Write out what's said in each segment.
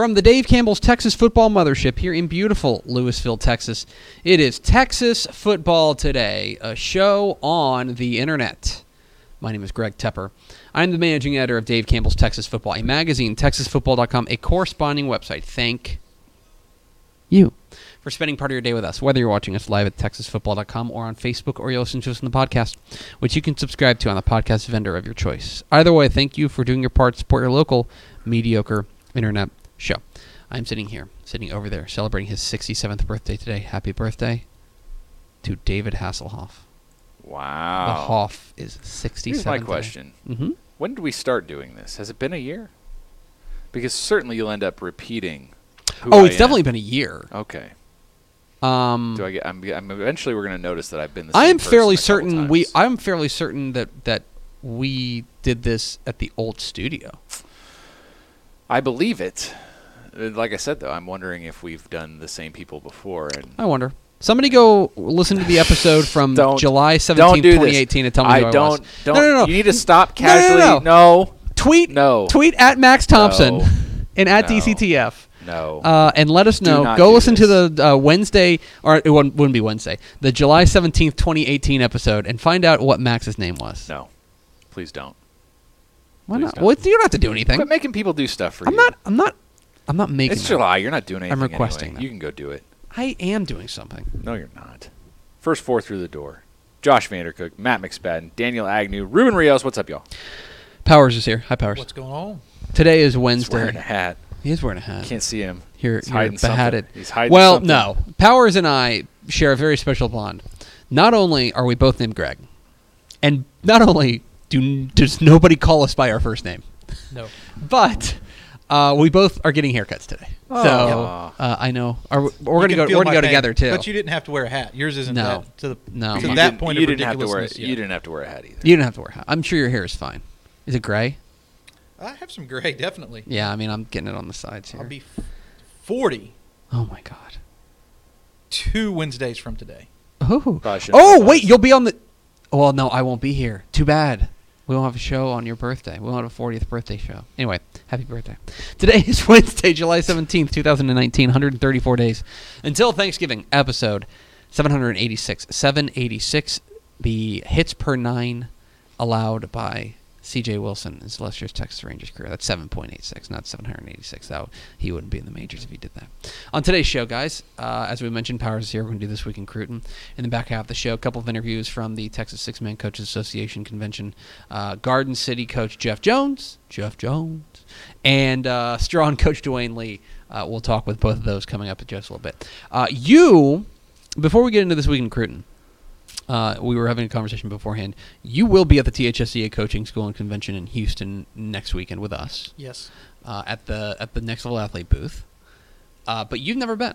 From the Dave Campbell's Texas Football Mothership here in beautiful Lewisville, Texas, it is Texas Football Today, a show on the internet. My name is Greg Tepper. I'm the managing editor of Dave Campbell's Texas Football, a magazine, TexasFootball.com, a corresponding website. Thank you for spending part of your day with us, whether you're watching us live at texasfootball.com or on Facebook or you're listening to us on the podcast, which you can subscribe to on the podcast vendor of your choice. Either way, thank you for doing your part to support your local mediocre internet show. I'm sitting here, sitting over there, celebrating his 67th birthday today. Happy birthday to David Hasselhoff. Wow. The Hoff is 67. Here's my question. Mm-hmm. When did we start doing this? Has it been a year? Because certainly you'll end up repeating. Oh, I it's am. definitely been a year. Okay. Um, Do I get? I'm, I'm eventually we're going to notice that I've been the I same am person fairly certain we. I'm fairly certain that that we did this at the old studio. I believe it. Uh, Like I said, though, I'm wondering if we've done the same people before. And I wonder. Somebody go listen to the episode from Don't- July 17th, don't do this. 2018 and tell me I who I don't. was. Don't. No, no, no. You need to stop No, no, no, casually. no. Tweet No. tweet at Max Thompson No. and at No. DCTF. No. Uh, and let us know. Go listen to the uh, Wednesday, or it wouldn't, wouldn't be Wednesday, the July 17th, 2018 episode and find out what Max's name was. no. Please don't. Why please not? don't. Well, you don't have to do anything. Quit making people do stuff for I'm you. not, I'm not, I'm not making It's that. July. You're not doing anything. I'm requesting anyway. that. You can go do it. I am doing something. No, you're not. First four through the door. Josh Vandercook, Matt McSpadden, Daniel Agnew, Ruben Rios. What's up, y'all? Powers is here. Hi, Powers. What's going on? Today is Wednesday. He's Wednesday. wearing a hat. He is wearing a hat. Can't see him. You're, He's you're hiding something. He's hiding well, something. no. Powers and I share a very special bond. Not only are we both named Greg, and not only do does nobody call us by our first name, No. but uh, we both are getting haircuts today. So Aw. uh, I know. Are, we- we're gonna go. We're gonna go together too. But you didn't have to wear a hat. Yours isn't No. that to the No. to You that point you of didn't have to wear. ridiculousness. You didn't have to wear a hat either. You didn't have to wear a hat. I'm sure your hair is fine. Is it gray? I have some gray, definitely. Yeah. I mean, I'm getting it on the sides here. I'll be forty. Oh my god. two Wednesdays from today. Oh. Oh wait, you'll be on the. Well, no, I won't be here. Too bad. We won't have a show on your birthday. We won't have a 40th birthday show. Anyway, happy birthday. Today is Wednesday, July 17th, 2019. 134 days until Thanksgiving. Episode 786. 786. The hits per nine allowed by C.J. Wilson is last year's Texas Rangers career. That's 7.86, not 786. That he wouldn't be in the majors if he did that. On today's show, guys, uh, as we mentioned, Powers is here. We're going to do this week in Cruton. In the back half of the show, a couple of interviews from the Texas Six Man Coaches Association convention. Uh, Garden City coach Jeff Jones, Jeff Jones, and uh, Strawn coach Dwayne Lee. Uh, we'll talk with both of those coming up in just a little bit. Uh, you, before we get into this week in Cruton, uh, we were having a conversation beforehand. You will be at the THSCA Coaching School and Convention in Houston next weekend with us Yes. uh, at the at the Next Level Athlete booth. Uh, but you've never been.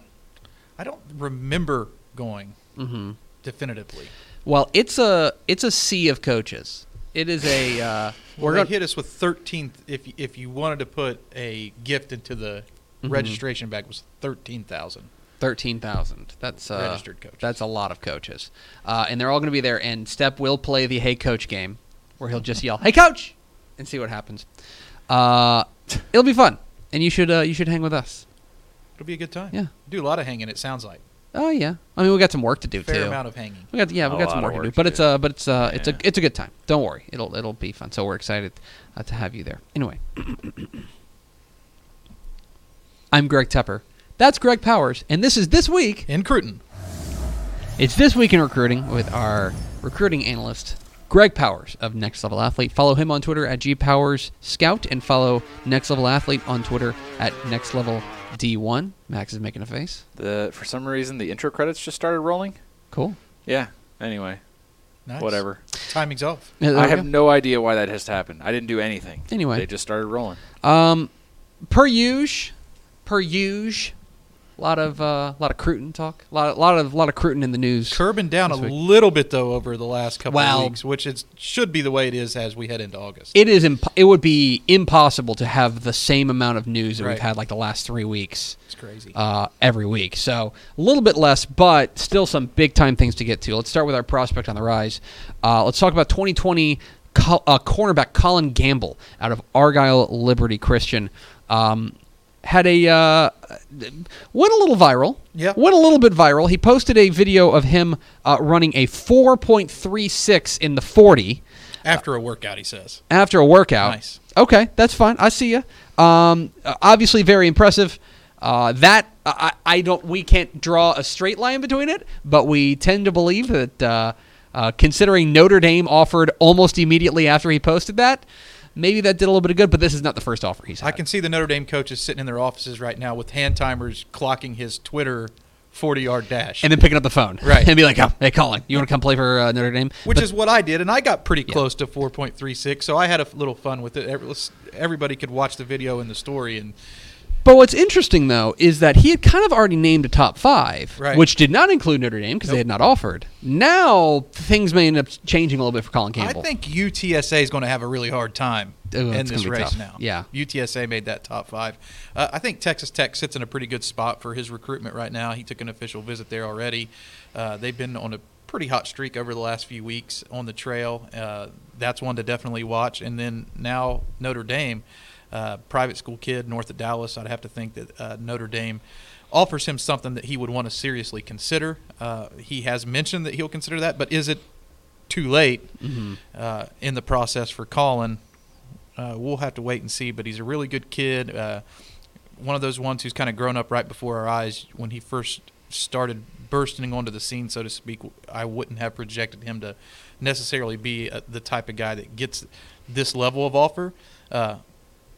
I don't remember going Mm-hmm. definitively. Well, it's a it's a sea of coaches. It is a uh, Well, we're going hit us with thirteenth. If if you wanted to put a gift into the Mhm. registration bag, was thirteen thousand. Thirteen thousand. That's uh, Registered coaches. That's a lot of coaches, uh, and they're all going to be there. And Step will play the "Hey Coach" game, where he'll just yell "Hey Coach" and see what happens. Uh, it'll be fun, and you should uh, you should hang with us. It'll be a good time. Yeah. Do a lot of hanging. It sounds like Oh yeah, I mean we got some work to do fair too. amount of hanging. We got yeah, we A got some lot work to do, but to it's uh, but it's uh, it's a it's a good time. Don't worry, it'll it'll be fun. So we're excited uh, to have you there. Anyway, I'm Greg Tepper. That's Greg Powers, and this is this week. In Cruton. It's this week in recruiting with our recruiting analyst Greg Powers of Next Level Athlete. Follow him on Twitter at gpowers scout and follow Next Level Athlete on Twitter at Next Level D1. Max is making a face. The for some reason the intro credits just started rolling. Cool. Yeah. Anyway, Nice. whatever. Timing's off. Yeah, I have go. no idea why that has happened. I didn't do anything. Anyway. they just started rolling. Um, per usual, per usual, A lot of uh, lot of Cruton talk. A lot, lot of lot of Cruton in the news. Curbing down a week. little bit though over the last couple of weeks, which is should be the way it is as we head into August. It is. Imp- it would be impossible to have the same amount of news that we've had like the last three weeks. it's crazy. uh, every week. So a little bit less, but still some big time things to get to. Let's start with our prospect on the rise. Uh, let's talk about 2020 co- uh, cornerback Colin Gamble out of Argyle Liberty Christian. Um, had a uh, went a little viral. Yeah. went a little bit viral. He posted a video of him uh, running a 4.36 in the 40 After a workout, he says. after a workout. Nice. Okay, that's fine. I see you. Um, obviously, very impressive. Uh, that I, I don't. We can't draw a straight line between it, but we tend to believe that, uh, uh, considering Notre Dame offered almost immediately after he posted that, maybe that did a little bit of good. But this is not the first offer he's had. I can see the Notre Dame coaches sitting in their offices right now with hand timers clocking his Twitter 40 yard dash. and then picking up the phone, Right. and be like, oh, "Hey, Colin, you want to come play for uh, Notre Dame?" which But- is what I did, and I got pretty Yeah. close to 4.36, so I had a little fun with it. Everybody could watch the video and the story, and But what's interesting though is that he had kind of already named a top five, Right. which did not include Notre Dame because they had not offered. Now things may end up changing a little bit for Colin Campbell. I think UTSA is going to have a really hard time Ooh, in this race tough. now. Yeah. UTSA made that top five. Uh, I think Texas Tech sits in a pretty good spot for his recruitment right now. He took an official visit there already. Uh, they've been on a pretty hot streak over the last few weeks on the trail. Uh, that's one to definitely watch. And then now Notre Dame, uh, private school kid north of Dallas. I'd have to think that uh, Notre Dame offers him something that he would want to seriously consider. Uh, he has mentioned that he'll consider that, but is it too late uh, in the process for Colin? Uh, we'll have to wait and see, but he's a really good kid. Uh, one of those ones who's kind of grown up right before our eyes. When he first started bursting onto the scene, so to speak, I wouldn't have projected him to necessarily be the type of guy that gets this level of offer. Uh,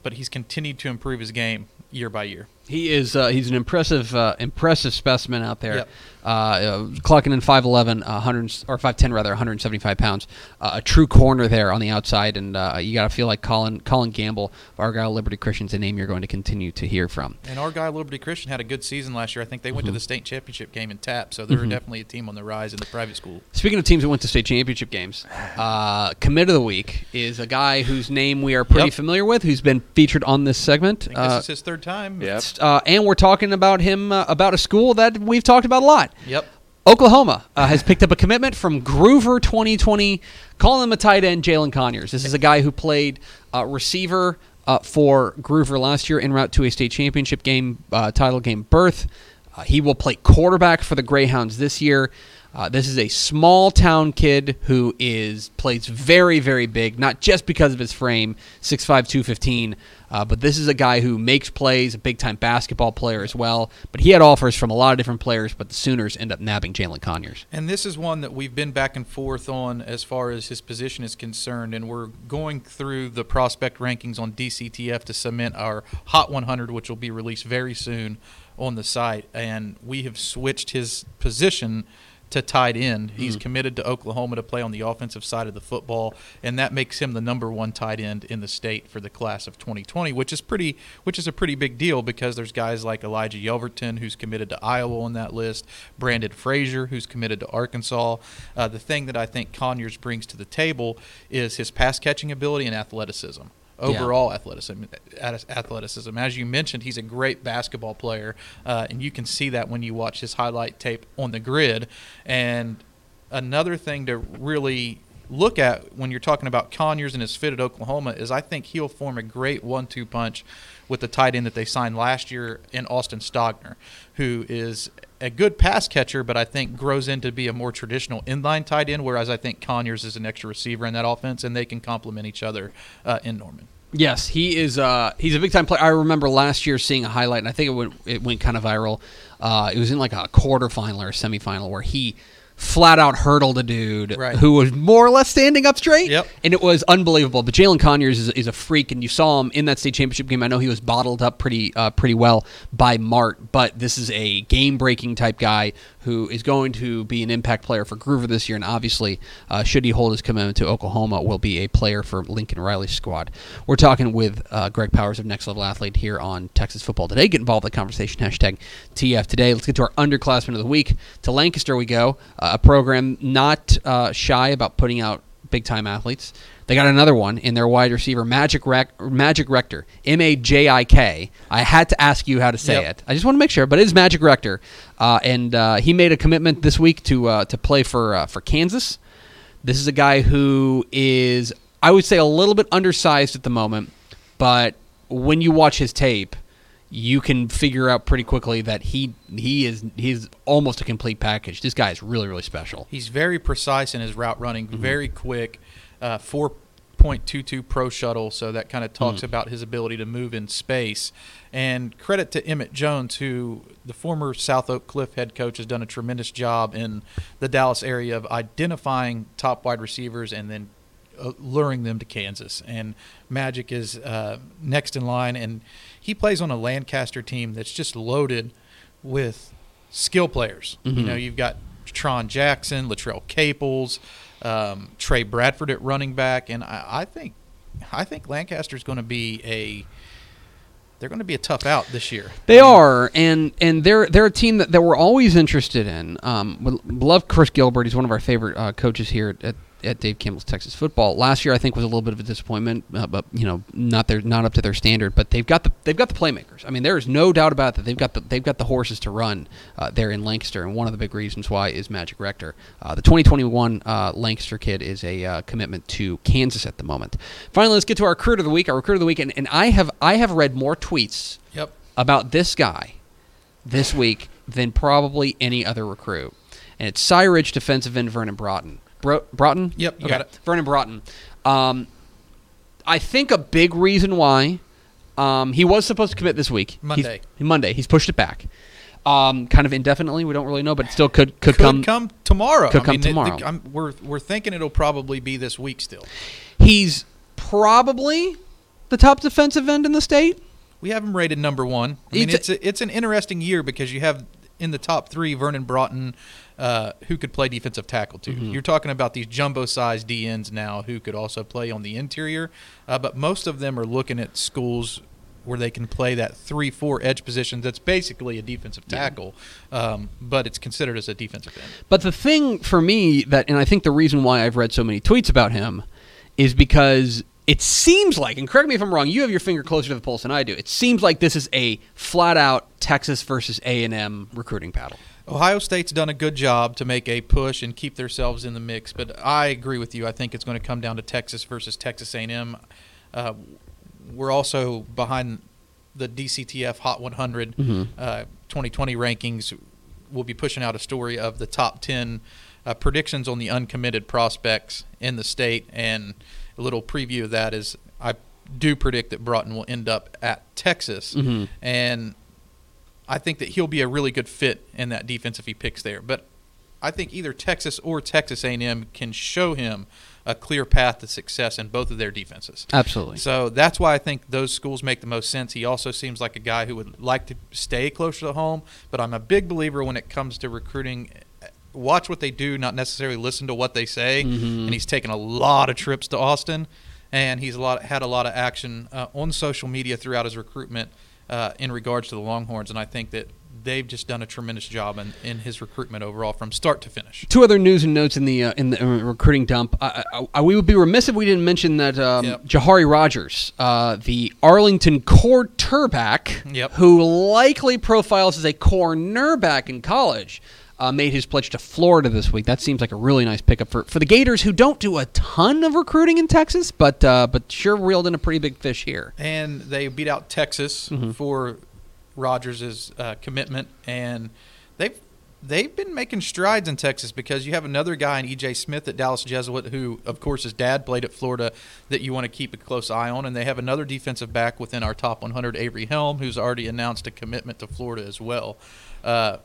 but he's continued to improve his game year by year. He is. Uh, he's an impressive, uh, impressive specimen out there. Yep. Uh, uh, clocking in 5'11", 100 or 5'10", rather, 175 pounds. Uh, a true corner there on the outside, and uh, you got to feel like Colin Colin Gamble of Argyle Liberty Christian's a name you're going to continue to hear from. And Argyle Liberty Christian had a good season last year. I think they went Mm-hmm. to the state championship game in TAPPS, so they're definitely a team on the rise in the private school. Speaking of teams that went to state championship games, uh, commit of the week is a guy whose name we are pretty Yep. familiar with, who's been featured on this segment. I think Uh, this is his third time. Uh, and we're talking about him uh, about a school that we've talked about a lot. Yep. Oklahoma uh, has picked up a commitment from Gruver 2020, calling him a tight end, Jalen Conyers. This is a guy who played uh, receiver uh, for Gruver last year en route to a state championship game, uh, title game berth. Uh, he will play quarterback for the Greyhounds this year. Uh, this is a small town kid who is plays very very big, not just because of his frame, 6'5", 215, uh, but this is a guy who makes plays, a big time basketball player as well. But he had offers from a lot of different players, but the Sooners end up nabbing Jalen Conyers. And this is one that we've been back and forth on as far as his position is concerned, and we're going through the prospect rankings on DCTF to cement our Hot 100, which will be released very soon on the site. And we have switched his position to tight end. He's committed to Oklahoma to play on the offensive side of the football, and that makes him the number one tight end in the state for the class of 2020, which is pretty, which is a pretty big deal because there's guys like Elijah Yelverton who's committed to Iowa on that list, Brandon Frazier who's committed to Arkansas. Uh, the thing that I think Conyers brings to the table is his pass catching ability and athleticism overall athleticism. Athleticism, as you mentioned, he's a great basketball player, uh, and you can see that when you watch his highlight tape on the grid. And another thing to really look at when you're talking about Conyers and his fit at Oklahoma is I think he'll form a great one-two punch with the tight end that they signed last year in Austin Stogner, who is a good pass catcher, but I think grows into be a more traditional inline tight end. Whereas I think Conyers is an extra receiver in that offense, and they can complement each other uh, in Norman. Yes, he is. Uh, he's a big time player. I remember last year seeing a highlight, and I think it went it went kind of viral. Uh, it was in like a quarterfinal or a semifinal where he flat out hurdled a dude Right. who was more or less standing up straight. Yep. And it was unbelievable. But Jalen Conyers is, is a freak, and you saw him in that state championship game. I know he was bottled up pretty uh, pretty well by Mart, but this is a game breaking type guy who is going to be an impact player for Gruver this year, and obviously, uh, should he hold his commitment to Oklahoma, will be a player for Lincoln Riley's squad. We're talking with uh, Greg Powers of Next Level Athlete here on Texas Football Today. Get involved in the conversation. Hashtag TF Today. Let's get to our underclassmen of the week. To Lancaster we go. Uh, a program not uh, shy about putting out big time athletes. They got another one in their wide receiver, Majik Rec- Majik Rector, M A J I K. I had to ask you how to say Yep. it. I just want to make sure, but it is Majik Rector, uh, and uh, he made a commitment this week to uh, to play for uh, for Kansas. This is a guy who is, I would say, a little bit undersized at the moment, but when you watch his tape, you can figure out pretty quickly that he he is he's almost a complete package. This guy is really really special. He's very precise in his route running, Mm-hmm. very quick. Uh, 4.22 pro shuttle, so that kind of talks Mm. about his ability to move in space. And credit to Emmett Jones, who the former South Oak Cliff head coach has done a tremendous job in the Dallas area of identifying top wide receivers and then uh, luring them to Kansas. And Majik is uh, next in line, and he plays on a Lancaster team that's just loaded with skill players. You Mhm. know, you've got Tron Jackson, Latrell Caples, um, Trey Bradford at running back, and I, I think I think Lancaster's going to be a they're going to be a tough out this year. They are, and and they're they're a team that, that we're always interested in. Um, love Chris Gilbert. He's one of our favorite uh, coaches here at, at Dave Campbell's Texas Football. Last year, I think was a little bit of a disappointment, uh, but you know, not their not up to their standard. But they've got the they've got the playmakers. I mean, there is no doubt about that. They've got the they've got the horses to run uh, there in Lancaster, and one of the big reasons why is Majik Rector. Uh, the 2021 uh, Lancaster kid is a uh, commitment to Kansas at the moment. Finally, let's get to our recruit of the week. Our recruit of the week, and, and I have I have read more tweets Yep. about this guy this week than probably any other recruit. And it's Cy Ridge defensive end Vernon Broughton. Bro- Broughton? Yep, you got it. Vernon Broughton. Um, I think a big reason why um, he was supposed to commit this week. He's- Monday. Monday. He's pushed it back. Um, kind of indefinitely. We don't really know, but it still could could, Could come. come, tomorrow. could I come mean, the- the- tomorrow. I'm, we're we're thinking it'll probably be this week still. He's probably the top defensive end in the state. We have him rated number one. I mean, It's it's a, it's an interesting year because you have in the top three Vernon Broughton, uh, who could play defensive tackle too. Mm-hmm. You're talking about these jumbo-sized DNs now who could also play on the interior, uh, but most of them are looking at schools where they can play that three-four edge position. That's basically a defensive Yeah. tackle, um, but it's considered as a defensive end. But the thing for me that, and I think the reason why I've read so many tweets about him, is because it seems like, and correct me if I'm wrong, you have your finger closer to the pulse than I do. It seems like this is a flat out Texas versus A and M recruiting battle. Ohio State's done a good job to make a push and keep themselves in the mix, but I agree with you. I think it's going to come down to Texas versus Texas A&M. Uh, we're also behind the DCTF Hot 100 Mhm. uh, 2020 rankings. We'll be pushing out a story of the top 10 uh, predictions on the uncommitted prospects in the state, and a little preview of that is I do predict that Broughton will end up at Texas, Mhm. and I think that he'll be a really good fit in that defense if he picks there. But I think either Texas or Texas A&M can show him a clear path to success in both of their defenses. Absolutely. So that's why I think those schools make the most sense. He also seems like a guy who would like to stay closer to home, but I'm a big believer when it comes to recruiting. Watch what they do, not necessarily listen to what they say. Mhm. And he's taken a lot of trips to Austin, and he's a lot had a lot of action uh, on social media throughout his recruitment uh, in regards to the Longhorns. And I think that they've just done a tremendous job in, in his recruitment overall from start to finish. Two other news and notes in the uh, in the uh, recruiting dump. I, I, I- we would be remiss if we didn't mention that um, Yep. Jahari Rogers, uh, the Arlington quarterback, Yep. who likely profiles as a cornerback in college, uh, made his pledge to Florida this week. That seems like a really nice pickup for, for the Gators, who don't do a ton of recruiting in Texas, but uh, but sure reeled in a pretty big fish here. and they beat out Texas Mhm. for Rogers' uh, commitment, and they've they've been making strides in Texas because you have another guy in EJ Smith at Dallas Jesuit, who of course his dad played at Florida, that you want to keep a close eye on, and they have another defensive back within our top 100, Avery Helm, who's already announced a commitment to Florida as well. Uh,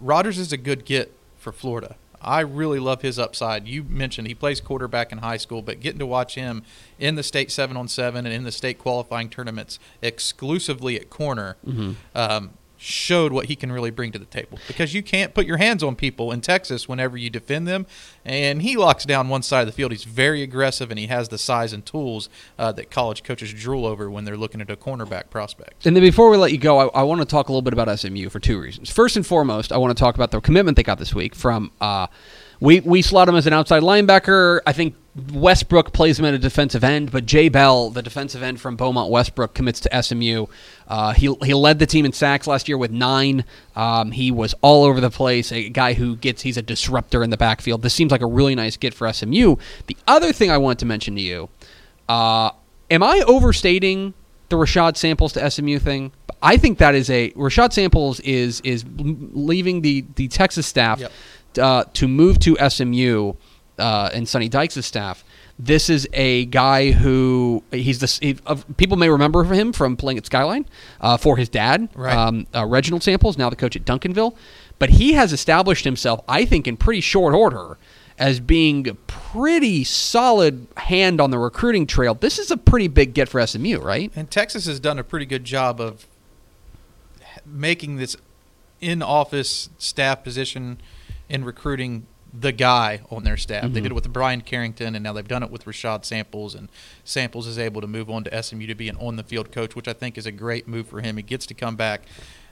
Rogers is a good get for Florida. I really love his upside. You mentioned he plays quarterback in high school, but getting to watch him in the state seven on seven and in the state qualifying tournaments exclusively at corner, Mhm. um, showed what he can really bring to the table because you can't put your hands on people in Texas whenever you defend them and he locks down one side of the field he's very aggressive and he has the size and tools uh, that college coaches drool over when they're looking at a cornerback prospect And then before we let you go, I, I want to talk a little bit about SMU for two reasons. First and foremost, I want to talk about the commitment they got this week from. Uh, we we slot him as an outside linebacker. I think Westbrook plays him at a defensive end, but Jay Bell, the defensive end from Beaumont Westbrook, commits to SMU. Uh, he he led the team in sacks last year with nine. Um, he was all over the place. A guy who gets he's a disruptor in the backfield. This seems like a really nice get for SMU. The other thing I wanted to mention to you, uh, am I overstating the Rashad Samples to SMU thing? I think that is a Rashad Samples is is leaving the the Texas staff Yep. Uh, to move to SMU uh, and Sonny Dykes' staff. This is a guy who he's the he, uh, people may remember him from playing at Skyline uh, for his dad, Right. um, uh, Reginald Samples, now the coach at Duncanville. But he has established himself, I think, in pretty short order as being a pretty solid hand on the recruiting trail. This is a pretty big get for SMU, right? And Texas has done a pretty good job of making this in office staff position in recruiting the guy on their staff. They did it with Brian Carrington, and now they've done it with Rashad Samples. And Samples is able to move on to SMU to be an on the field coach, which I think is a great move for him. He gets to come back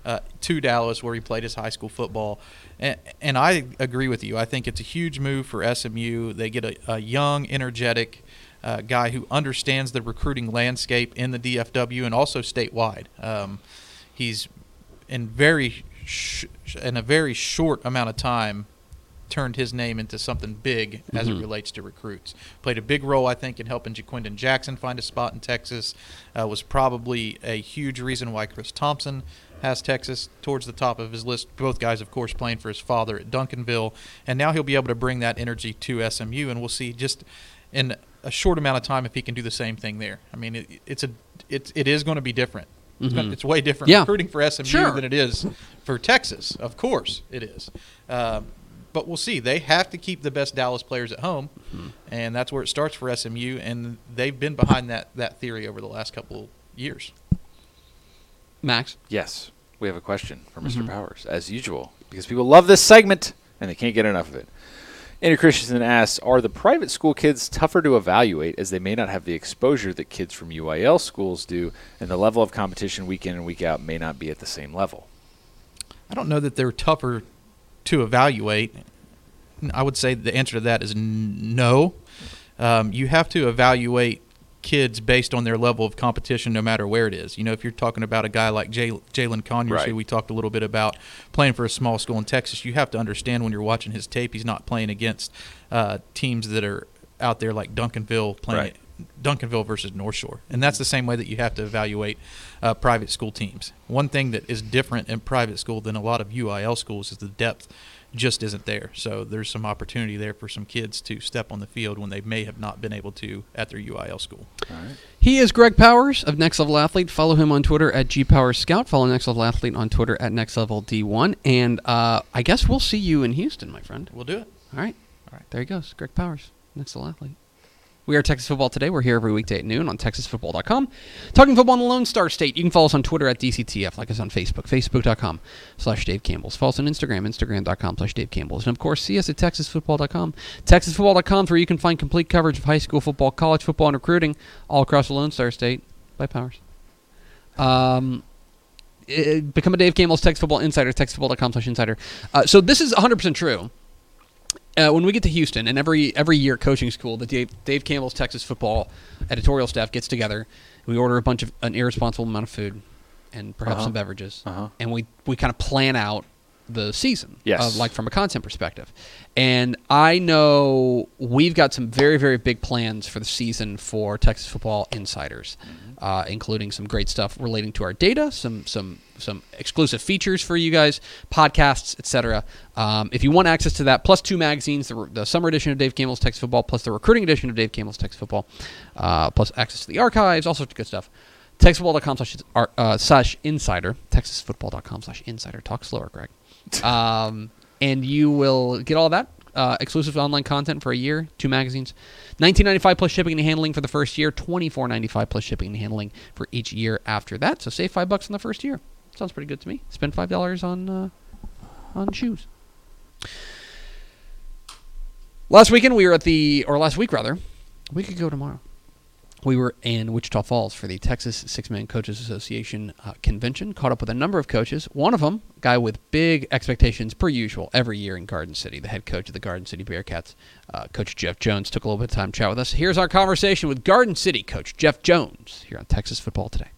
uh, to Dallas where he played his high school football. And, and I agree with you. I think it's a huge move for SMU. They get a, a young, energetic, uh, guy who understands the recruiting landscape in the DFW and also statewide. Um, he's in very sh- in a very short amount of time turned his name into something big as it Mhm. relates to recruits. Played a big role, I think, in helping Ja'Quinden Jackson find a spot in Texas. Uh, was probably a huge reason why Chris Thompson has Texas towards the top of his list. Both guys, of course, playing for his father at Duncanville, and now he'll be able to bring that energy to SMU, and we'll see just in a short amount of time if he can do the same thing there. I mean, it, it's a it's it is going to be different. It's, gonna, Mhm. it's way different Yeah. recruiting for SMU Sure. than it is for Texas. Of course, it is. Um, but we'll see. They have to keep the best Dallas players at home, Mm-hmm. and that's where it starts for SMU. And they've been behind that that theory over the last couple years. Max. Yes, we have a question for mister Mhm. Powers, as usual, because people love this segment and they can't get enough of it. Andrew Christensen asks Are the private school kids tougher to evaluate as they may not have the exposure that kids from UIL schools do, and the level of competition week in and week out may not be at the same level? I don't know that they're tougher to evaluate. I would say the answer to that is n- no. Um, you have to evaluate kids based on their level of competition, no matter where it is. You know, if you're talking about a guy like Jay, Jalen Conyers, Right. who we talked a little bit about playing for a small school in Texas, you have to understand when you're watching his tape, he's not playing against uh, teams that are out there like Duncanville playing. Right. Duncanville versus North Shore, and that's the same way that you have to evaluate uh, private school teams. One thing that is different in private school than a lot of UIL schools is the depth just isn't there. So there's some opportunity there for some kids to step on the field when they may have not been able to at their UIL school. All right. He is Greg Powers of Next Level Athlete. Follow him on Twitter at GPowersScout. Follow Next Level Athlete on Twitter at Next Level D1. And uh, I guess we'll see you in Houston, my friend. We'll do it. All right. All right. There he goes. Greg Powers, Next Level Athlete. We are Texas Football Today. We're here every weekday at noon on TexasFootball.com. Talking football in the Lone Star State. You can follow us on Twitter at DCTF, like us on Facebook, Facebook.com slash Dave Campbell's. Follow us on Instagram, Instagram.com slash Dave Campbell's. And of course, see us at TexasFootball.com. TexasFootball.com is where you can find complete coverage of high school football, college football, and recruiting all across the Lone Star State by Powers. Um, eh, become a Dave Campbell's Texas Football Insider, TexasFootball.com slash insider. Uh, so this is 100% true uh, when we get to Houston, and every every year coaching school, the Dave, Dave Campbell's Texas football editorial staff gets together. We order a bunch of an irresponsible amount of food and perhaps Uh-huh. some beverages, Uh-huh. and we we kind of plan out the season, Yes. uh, like from a content perspective. And I know we've got some very very big plans for the season for Texas Football Insiders, uh, including some great stuff relating to our data, some some some exclusive features for you guys, podcasts, etc. Um, if you want access to that, plus two magazines, the, the summer edition of Dave Campbell's Texas Football, plus the recruiting edition of Dave Campbell's Texas Football, uh, plus access to the archives, all sorts of good stuff. TexasFootball.com slash, uh, slash insider, TexasFootball.com slash insider. Talk slower, Greg. Um, and you will get all that uh, exclusive online content for a year, two magazines, 19.95 plus shipping and handling for the first year, 24.95 plus shipping and handling for each year after that. So save five bucks in the first year. Sounds pretty good to me. Spend five dollars on uh, on shoes. Last weekend we were at the, or last week rather, we could go tomorrow. We were in Wichita Falls for the Texas Six Man Coaches Association uh, convention. Caught up with a number of coaches. One of them, guy with big expectations per usual every year in Garden City, the head coach of the Garden City Bearcats, uh, Coach Jeff Jones, took a little bit of time to chat with us. Here's our conversation with Garden City coach Jeff Jones here on Texas Football Today.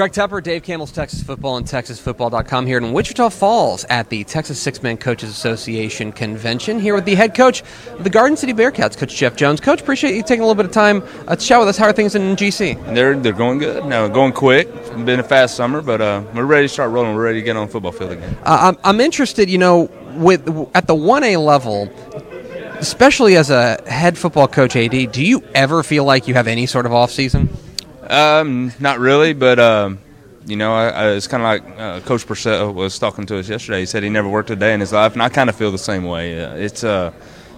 Greg Tepper, Dave Campbell's Texas Football and TexasFootball.com here in Wichita Falls at the Texas Six Man Coaches Association convention. Here with the head coach of the Garden City Bearcats, Coach Jeff Jones. Coach, appreciate you taking a little bit of time uh, to chat with us. How are things in GC? They're they're going good. No, going quick. It's been a fast summer, but uh, we're ready to start rolling. We're ready to get on the football field again. Uh, I'm, I'm interested, you know, with at the 1A level, especially as a head football coach AD, do you ever feel like you have any sort of off season? Um, not really, but um, you know, I, I, it's kind of like uh, Coach Purcell was talking to us yesterday. He said he never worked a day in his life, and I kind of feel the same way. Uh, it's uh,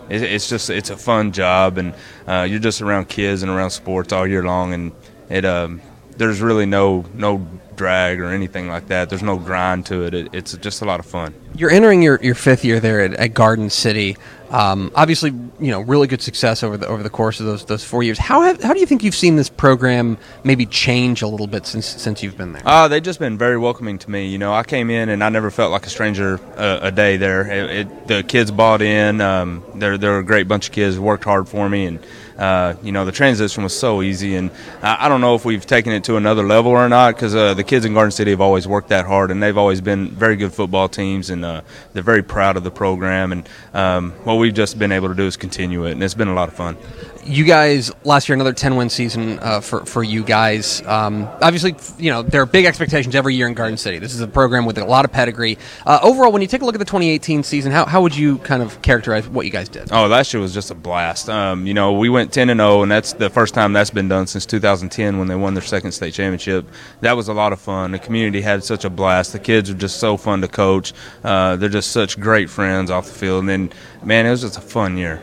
it, it's just it's a fun job, and uh, you're just around kids and around sports all year long, and it um, there's really no no drag or anything like that. There's no grind to it. it it's just a lot of fun. You're entering your, your fifth year there at, at Garden City. Um, obviously, you know, really good success over the over the course of those those four years. How have, how do you think you've seen this program maybe change a little bit since since you've been there? Uh, they've just been very welcoming to me. You know, I came in and I never felt like a stranger uh, a day there. It, it, the kids bought in. Um, they're they're a great bunch of kids. Worked hard for me and. Uh, you know, the transition was so easy, and I, I, don't know if we've taken it to another level or not because uh, the kids in Garden City have always worked that hard, and they've always been very good football teams, and uh, they're very proud of the program. And um, what we've just been able to do is continue it, and it's been a lot of fun you guys last year another 10 win season uh, for for you guys. Um, obviously, you know there are big expectations every year in Garden City. This is a program with a lot of pedigree. Uh, overall, when you take a look at the 2018 season, how, how would you kind of characterize what you guys did? Oh, last year was just a blast. Um, you know, we went 10 and 0, and that's the first time that's been done since 2010 when they won their second state championship. That was a lot of fun. The community had such a blast. The kids are just so fun to coach. Uh, they're just such great friends off the field, and then man, it was just a fun year.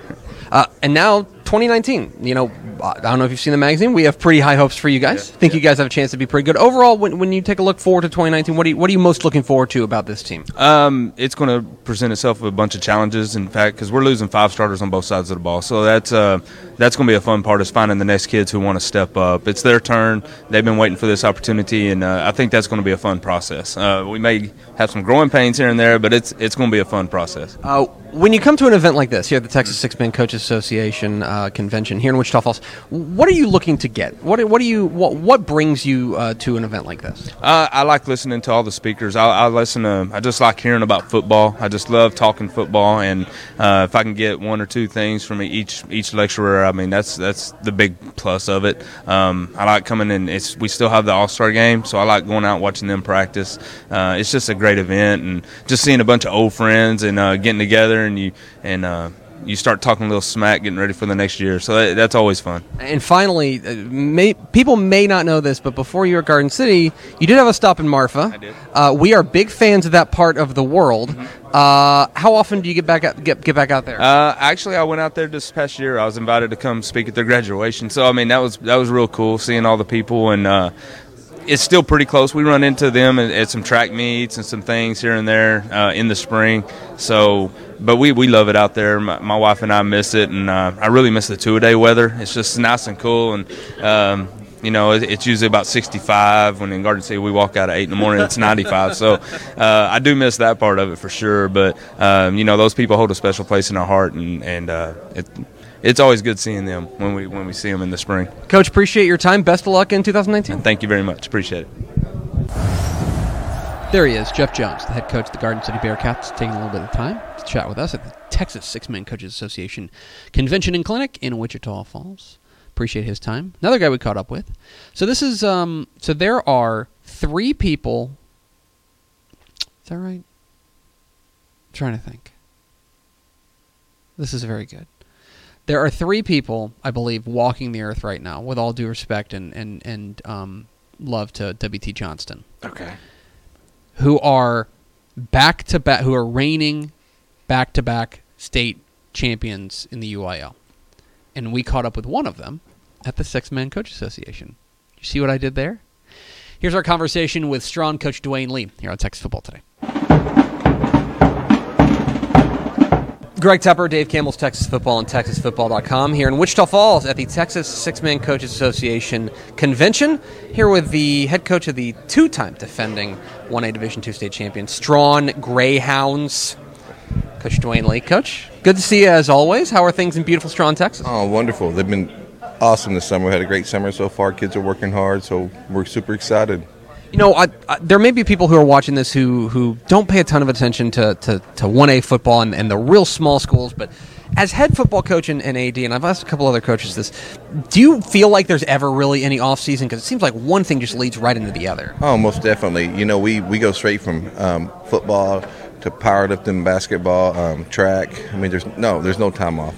Uh, and now 2019. You know, I don't know if you've seen the magazine. We have pretty high hopes for you guys. Yeah, Think yeah. you guys have a chance to be pretty good overall. When, when you take a look forward to 2019, what are you, what are you most looking forward to about this team? Um, it's going to present itself with a bunch of challenges. In fact, because we're losing five starters on both sides of the ball, so that's uh, that's going to be a fun part is finding the next kids who want to step up. It's their turn. They've been waiting for this opportunity, and uh, I think that's going to be a fun process. Uh, we may have some growing pains here and there, but it's it's going to be a fun process. Uh, when you come to an event like this, here at the Texas Six Man Coaches Association uh, convention here in Wichita Falls, what are you looking to get? What what do you what what brings you uh, to an event like this? Uh, I like listening to all the speakers. I, I listen to. I just like hearing about football. I just love talking football, and uh, if I can get one or two things from each each lecturer, I mean that's that's the big plus of it. Um, I like coming in. It's we still have the All Star game, so I like going out watching them practice. Uh, it's just a great event, and just seeing a bunch of old friends and getting together, and you and you start talking a little smack, getting ready for the next year. So that, that's always fun. And finally, uh, may, people may not know this, but before you were at Garden City, you did have a stop in Marfa. I did. Mm-hmm. Uh, we are big fans of that part of the world. Uh, how often do you get back out, get get back out there? Uh, actually, I went out there this past year. I was invited to come speak at their graduation. So I mean, that was that was real cool seeing all the people and. It's still pretty close. We run into them at, at some track meets and some things here and there uh, in the spring. So, but we, we love it out there. My, my wife and I miss it, and uh, I really miss the two a day weather. It's just nice and cool, and um, you know it, it's usually about 65. When in Garden City we walk out at eight in the morning, it's 95. so uh, I do miss that part of it for sure. But um, you know those people hold a special place in our heart, and and uh, it, it's always good seeing them when we when we see them in the spring. Coach, appreciate your time. Best of luck in 2019. Thank you very much. Appreciate it. There he is, Jeff Jones, the head coach of the Garden City Bearcats, taking a little bit of time to chat with us at the Texas Six Man Coaches Association Convention and Clinic in Wichita Falls. Appreciate his time. Another guy we caught up with. So this is um so there are three people Is that right? I'm trying to think. This is very good. There are three people, I believe, walking the earth right now, with all due respect and, and, and um, love to W.T. Johnston Okay. who are back to back, who are reigning back to back state champions in the UIL. And we caught up with one of them at the Six Man Coach Association You see what I did there? Here's our conversation with Strawn coach Dwayne Lee here on Texas Football Today. Greg Tepper, Dave Campbell's Texas Football and TexasFootball.com here in Wichita Falls at the Texas Six Man Coaches Association convention. Here with the head coach of the two-time defending 1A Division II state champion Strawn Greyhounds, Coach Dwayne Lee. Coach, good to see you as always. How are things in beautiful Strawn, Texas? Oh, wonderful. They've been awesome this summer. We had a great summer so far. Kids are working hard, so we're super excited. You know, I, I, there may be people who are watching this who, who don't pay a ton of attention to, to, to 1A football and, and the real small schools, but as head football coach and, and AD, and I've asked a couple other coaches this, do you feel like there's ever really any off season? Because it seems like one thing just leads right into the other. Oh, most definitely. You know, we, we go straight from um, football to powerlifting, basketball, um, track. I mean, there's no there's no time off.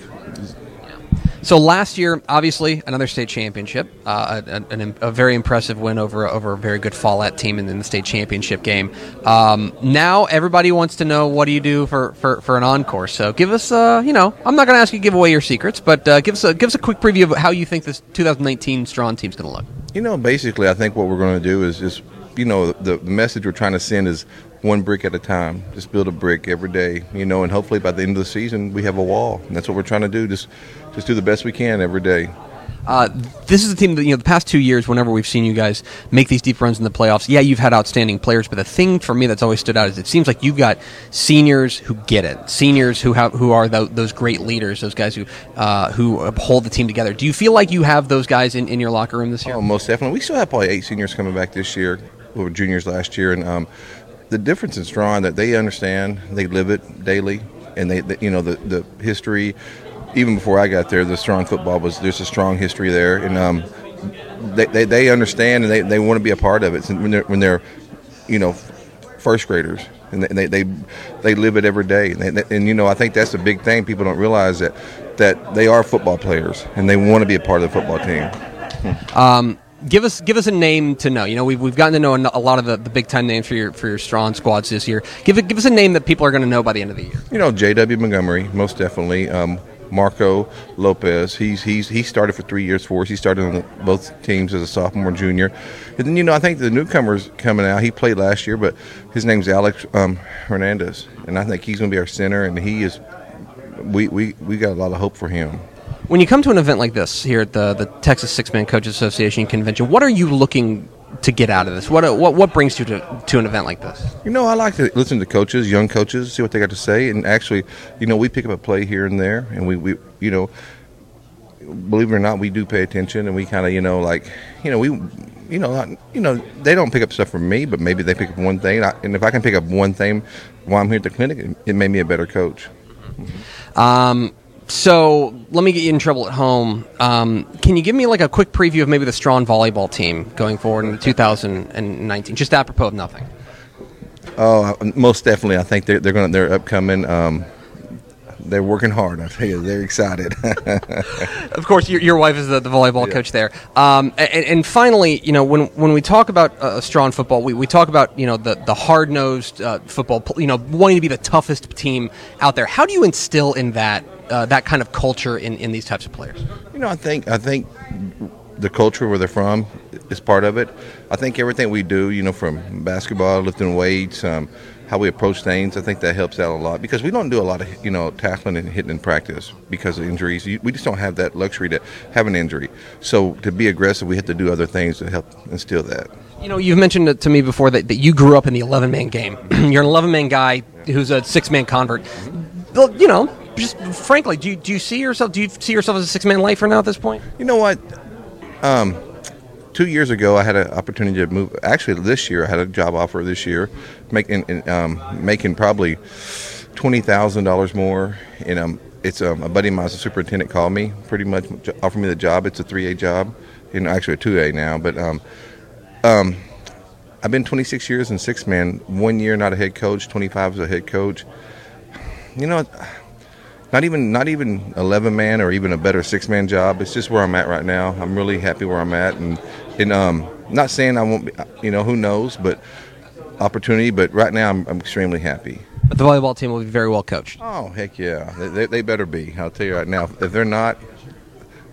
So last year, obviously, another state championship, uh, a, a, a, very impressive win over over a very good Follett team in, in the state championship game. Um, now everybody wants to know what do you do for, for, for an encore. So give us, uh, you know, I'm not going to ask you to give away your secrets, but uh, give us a give us a quick preview of how you think this 2019 Strawn team's going to look. You know, basically, I think what we're going to do is just, you know, the message we're trying to send is one brick at a time. Just build a brick every day, you know, and hopefully by the end of the season we have a wall. And that's what we're trying to do. Just just do the best we can every day. Uh, this is a team that you know the past two years, whenever we've seen you guys make these deep runs in the playoffs, yeah, you've had outstanding players, but the thing for me that's always stood out is it seems like you've got seniors who get it, seniors who have who are the, those great leaders, those guys who uh, who hold the team together. Do you feel like you have those guys in, in your locker room this year? Oh, most definitely. We still have probably eight seniors coming back this year, who were juniors last year, and um, the difference in Strawn that they understand, they live it daily, and they, you know the the history even before I got there, the Strawn football was there's a strong history there, and um, they, they, they understand and they, they want to be a part of it when they're when they're you know first graders and they they, they live it every day and, they, and you know I think that's a big thing people don't realize that that they are football players and they want to be a part of the football team. Um, give us give us a name to know. You know, we've, we've gotten to know a lot of the, the big time names for your for your Strawn squads this year. Give it, give us a name that people are going to know by the end of the year. You know, J.W. Montgomery, most definitely. Um, Marco Lopez. He's he's he started for three years for us. He started on both teams as a sophomore junior. And then you know I think the newcomers coming out. He played last year, but his name's Alex um, Hernandez, and I think he's going to be our center. And he is. We, we we got a lot of hope for him. When you come to an event like this here at the the Texas Six Man Coaches Association convention, what are you looking to get out of this? What what what brings you to, to an event like this? You know, I like to listen to coaches, young coaches, see what they got to say, and actually, you know, we pick up a play here and there, and we, we you know, believe it or not, we do pay attention, and we kind of you know like you know we. You know, not, you know, they don't pick up stuff from me, but maybe they pick up one thing. And if I can pick up one thing while I'm here at the clinic, it made me a better coach. Um, so let me get you in trouble at home. Um, can you give me like a quick preview of maybe the Strawn volleyball team going forward in 2019, just apropos of nothing? Oh, most definitely. I think they're they're going they're upcoming. Um, they're working hard. I tell you, they're excited. of course, your, your wife is the, the volleyball yeah. coach there. Um, and, and, finally, you know, when when we talk about uh, Strawn football, we, we talk about you know the the hard nosed uh, football, you know, wanting to be the toughest team out there. How do you instill in that uh, that kind of culture in, in these types of players? You know, I think I think the culture where they're from is part of it. I think everything we do, you know, from basketball, lifting weights, um, how we approach things, I think that helps out a lot because we don't do a lot of you know tackling and hitting in practice because of injuries. We just don't have that luxury to have an injury. So to be aggressive, we have to do other things to help instill that. You know, you've mentioned it to me before that, that you grew up in the 11 man game. You're an 11 man guy who's a six man convert. Well, you know, just frankly, do you, do you see yourself? Do you see yourself as a six man lifer now at this point? You know what? Um, two years ago, I had an opportunity to move. Actually, this year, I had a job offer this year, making um, making probably twenty thousand dollars more. And um, it's um, a buddy of mine, a superintendent, called me, pretty much offered me the job. It's a three A job, and actually a two A now. But um, um, I've been 26 years in six man. One year not a head coach, 25 as a head coach. You know not even not even 11 man or even a better six man job. It's just where I'm at right now. I'm really happy where I'm at, and and um, not saying I won't be, you know, who knows, but opportunity. But right now, I'm, I'm extremely happy. But the volleyball team will be very well coached. Oh heck yeah, they, they better be. I'll tell you right now. If they're not,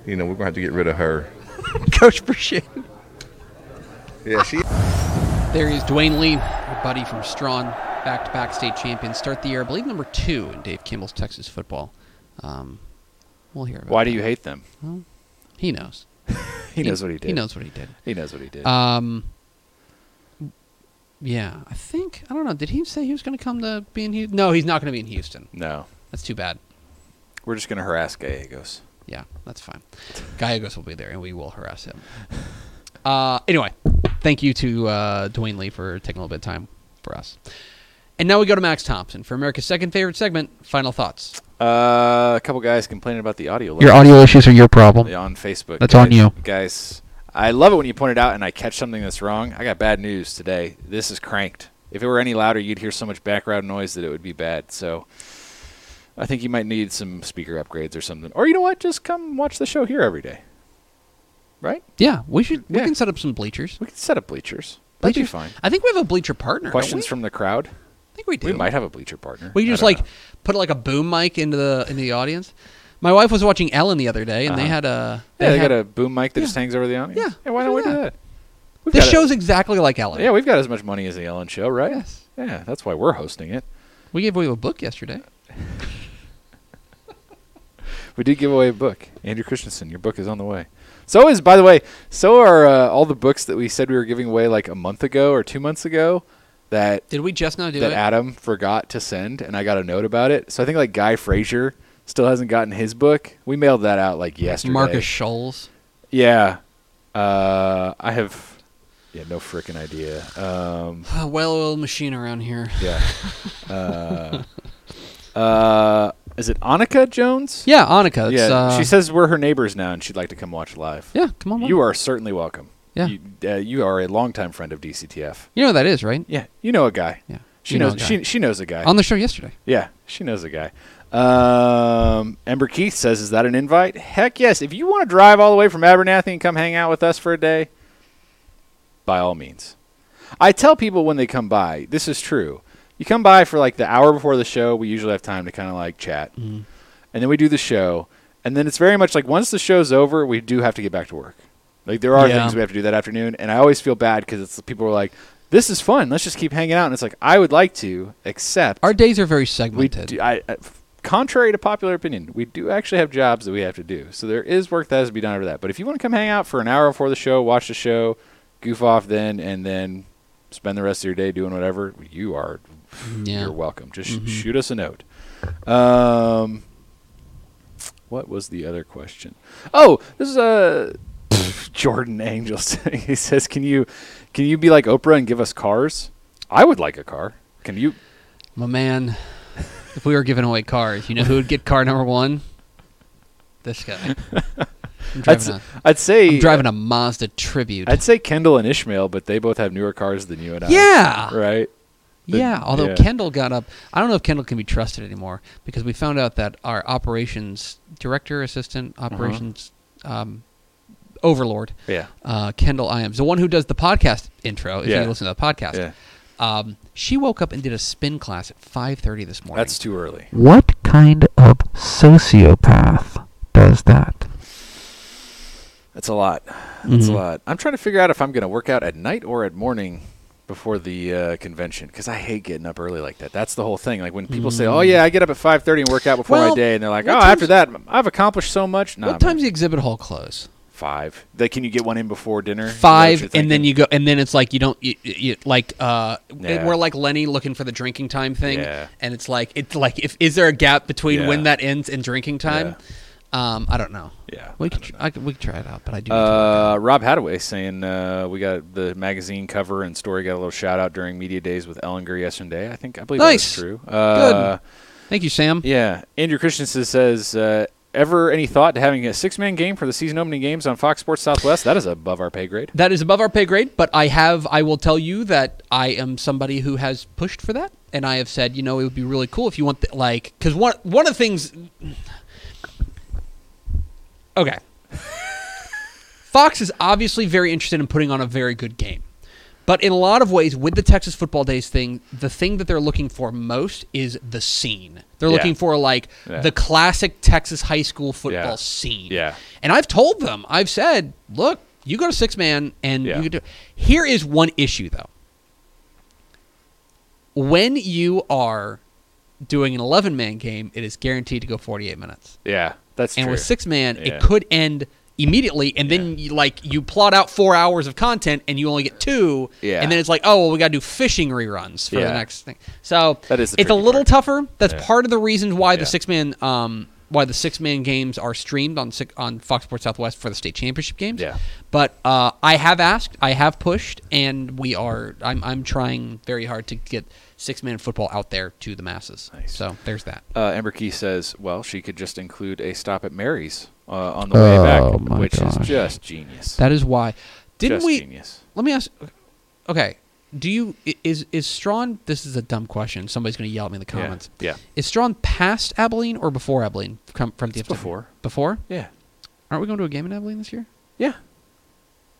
you know, we're going to have to get rid of her. Coach Brashear. Yeah, she. There he is, Dwayne Lee, our buddy from Strawn, back-to-back state champions, Start the year, I believe, number two in Dave Campbell's Texas football. Um, we'll hear about Why do that. you hate them? He knows. He knows what he did. He knows what he did. He knows what he did. Um, yeah, I think I don't know. Did he say he was going to come to be in Houston? No, he's not going to be in Houston. no, That's too bad. we're just gonna harass Gallegos. Yeah, that's fine. Gallegos will be there, and we will harass him. Uh, anyway, thank you to uh, Dwayne Lee for taking a little bit of time for us. And now we go to Max Thompson for America's second favorite segment. Final thoughts. Uh, a couple guys complaining about the audio. Your audio issues are your problem. on Facebook. That's on you. guys. I love it when you point it out and I catch something that's wrong. I got bad news today. This is cranked. If it were any louder, you'd hear so much background noise that it would be bad. So, I think you might need some speaker upgrades or something. Or you know what? Just come watch the show here every day. Right? Yeah, we should. We can set up some bleachers. We can set up bleachers. That'd be fine. I think we have a bleacher partner. don't Questions we? from the crowd. I think we do. We might have a bleacher partner. We just like know. put like a boom mic into the into the audience. My wife was watching Ellen the other day, and they Uh-huh. had a Yeah, they had- got a boom mic that Yeah. just hangs over the audience. Yeah, Yeah, why don't we do that. We've This got a- show's exactly like Ellen. Yeah, we've got as much money as the Ellen Show, right? Yes. Yeah, that's why we're hosting it. we gave away a book yesterday. We did give away a book. Andrew Christensen, your book is on the way. So is, by the way, so are uh, all the books that we said we were giving away like a month ago or two months ago that Did we just now do that it? Adam forgot to send, and I got a note about it. So I think like Guy Frazier still hasn't gotten his book. We mailed that out like yesterday. Marcus Scholes. Yeah. Uh, I have, yeah, no freaking idea. Um, A well-oiled machine around here. yeah. uh, uh, is it Annika Jones? Yeah, Annika. Yeah, uh, she says we're her neighbors now, and she'd like to come watch live. Yeah, come on. You are certainly welcome. Yeah. You, uh, you are a longtime friend of DCTF. You know who that is, right? Yeah, you know a guy. Yeah. She You know knows. a guy. She she knows a guy. On the show yesterday. yeah, she knows a guy. Um, Ember Keith says, "Is that an invite?" Heck yes. If you want to drive all the way from Abernathy and come hang out with us for a day, by all means. I tell people when they come by, this is true. You come by for like the hour before the show. We usually have time to kind of like chat, Mm-hmm. and then we do the show, and then it's very much like once the show's over, we do have to get back to work. Like there are Yeah. things we have to do that afternoon, and I always feel bad because it's people are like, "This is fun. Let's just keep hanging out." And it's like I would like to, except Our days are very we segmented. do, I, I- contrary to popular opinion, we do actually have jobs that we have to do. So there is work that has to be done over that. But if you want to come hang out for an hour before the show, watch the show, goof off then, and then spend the rest of your day doing whatever, you are Yeah. you're welcome. Just Mhm. shoot us a note. Um, what was the other question? Oh, this is a Jordan Angel. he says, "Can you can you be like Oprah and give us cars? I would like a car. Can you?" My man, if we were giving away cars, you know who would get car number one? This guy. I'm I'd, driving, a, I'd say I'm driving a Mazda Tribute. I'd say Kendall and Ishmael, but they both have newer cars than you and I. yeah. Right. The- Yeah, although yeah. Kendall got up, I don't know if Kendall can be trusted anymore because we found out that our operations director, assistant, Uh-huh. operations um, overlord, Yeah. uh, Kendall Iams, the one who does the podcast intro. If Yeah. you listen to the podcast, Yeah. um, she woke up and did a spin class at 5:30 this morning. That's too early. What kind of sociopath does that? That's a lot. That's Mhm. a lot. I'm trying to figure out if I'm going to work out at night or at morning before the uh, convention because I hate getting up early like that. That's the whole thing. Like when people say, "Oh yeah, I get up at 5:30 and work out before Well, my day," and they're like, "Oh, after that, I've accomplished so much." Nah, what time's the exhibit hall close? Five? Like, can you get one in before dinner? That Five, and then you go, and then it's like you don't, you, you, like, uh, Yeah. we're like Lenny looking for the drinking time thing, Yeah. and it's like, it's like, if is there a gap between Yeah. when that ends and drinking time? Um, I don't know. Yeah, we tr- I we could try it out, but I do. Uh, Rob Hadaway saying uh, we got the magazine cover and story got a little shout out during media days with Ehlinger yesterday. I think I believe Nice. that's true. Uh, Thank you, Sam. Yeah, Andrew Christensen says, uh, "Ever any thought to having a six-man game for the season opening games on Fox Sports Southwest? That is above our pay grade." That is above our pay grade, but I have. I will tell you that I am somebody who has pushed for that, and I have said, you know, it would be really cool if you want, the, like, because one one of the things. Okay. Fox is obviously very interested in putting on a very good game. But in a lot of ways, with the Texas Football Days thing, the thing that they're looking for most is the scene. They're Yeah. looking for like Yeah. the classic Texas high school football Yeah. scene. Yeah. And I've told them, I've said, look, You go to six man, and you could do. Here is one issue though. When you are doing an eleven man game, it is guaranteed to go forty eight minutes. Yeah, that's and true. with six man, it could end immediately, and then you, like you plot out four hours of content, and you only get two. Yeah. And then it's like, oh well, we got to do fishing reruns for the next thing. So That is it's a little part. tougher. That's Yeah. part of the reason why Yeah. the six man um why the six man games are streamed on six, on Fox Sports Southwest for the state championship games. Yeah. But uh, I have asked, I have pushed, and we are. I'm I'm trying very hard to get six man football out there to the masses. Nice. So there's that. Uh, Amber Key says, well, she could just include a stop at Mary's uh, on the way back, Oh, my which gosh. is just genius. That is why. Didn't just we? genius. Let me ask. Okay, do you is is Strawn? This is a dumb question. Somebody's going to yell at me in the comments. Yeah. Is Strawn past Abilene or before Abilene from, from the before. Before? Yeah. Aren't we going to a game in Abilene this year? Yeah.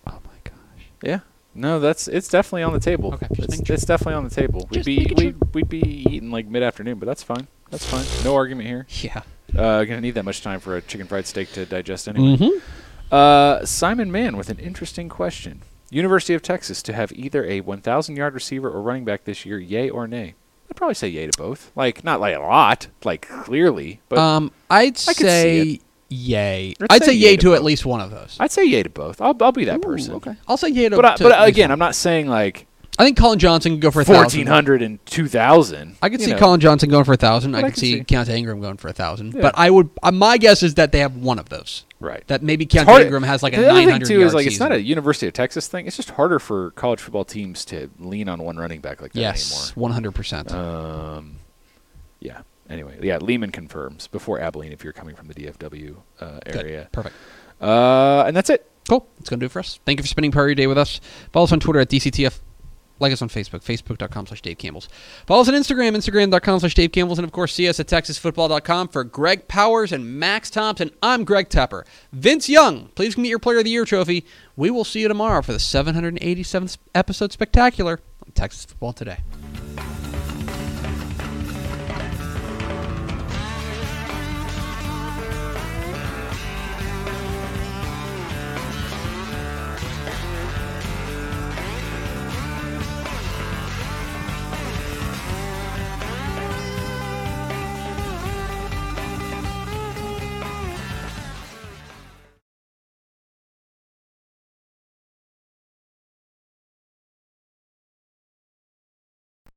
Oh my gosh. Yeah. No, that's it's definitely on the table. Okay, just it's, sure. it's definitely on the table. We'd be we'd, we'd be eating like mid afternoon, but that's fine. That's fine. No argument here. Yeah. Uh, gonna need that much time for a chicken fried steak to digest anyway. Mm-hmm. Uh, Simon Mann with an interesting question: University of Texas to have either a 1,000 yard receiver or running back this year, yay or nay? I'd probably say yay to both. Like not like a lot, like clearly, but Um, I'd I could see say yay. I'd say yay to to both. at least one of those. I'd say yay to both. I'll I'll be that Ooh, person. Okay. I'll say yay to. But I, to but at least again, one. I'm not saying like I think Collin Johnson can go for a thousand. 1,400 and 2,000. I could you see know. Collin Johnson going for a thousand. I I could can see see- Keaontay Ingram going for a thousand. Yeah. But I would. Uh, my guess is that they have one of those. Right. That maybe It's Keaontay Ingram has like a the other nine thing too yard is like it's not a. University of Texas thing. It's just harder for college football teams to lean on one running back like that yes, one hundred percent. anymore. Um, yeah. Anyway, yeah. Lehman confirms before Abilene if you're coming from the DFW uh, area. Perfect. Uh, and that's it. Cool. That's going to do it for us. Thank you for spending part of your day with us. Follow us on Twitter at DCTF. Like us on Facebook, facebook.com slash Dave Campbell's. Follow us on Instagram, instagram.com slash Dave Campbell's. And of course, see us at texasfootball.com for Greg Powers and Max Thompson. I'm Greg Tepper. Vince Young, please meet your Player of the Year trophy. We will see you tomorrow for the 787th episode spectacular on Texas Football Today.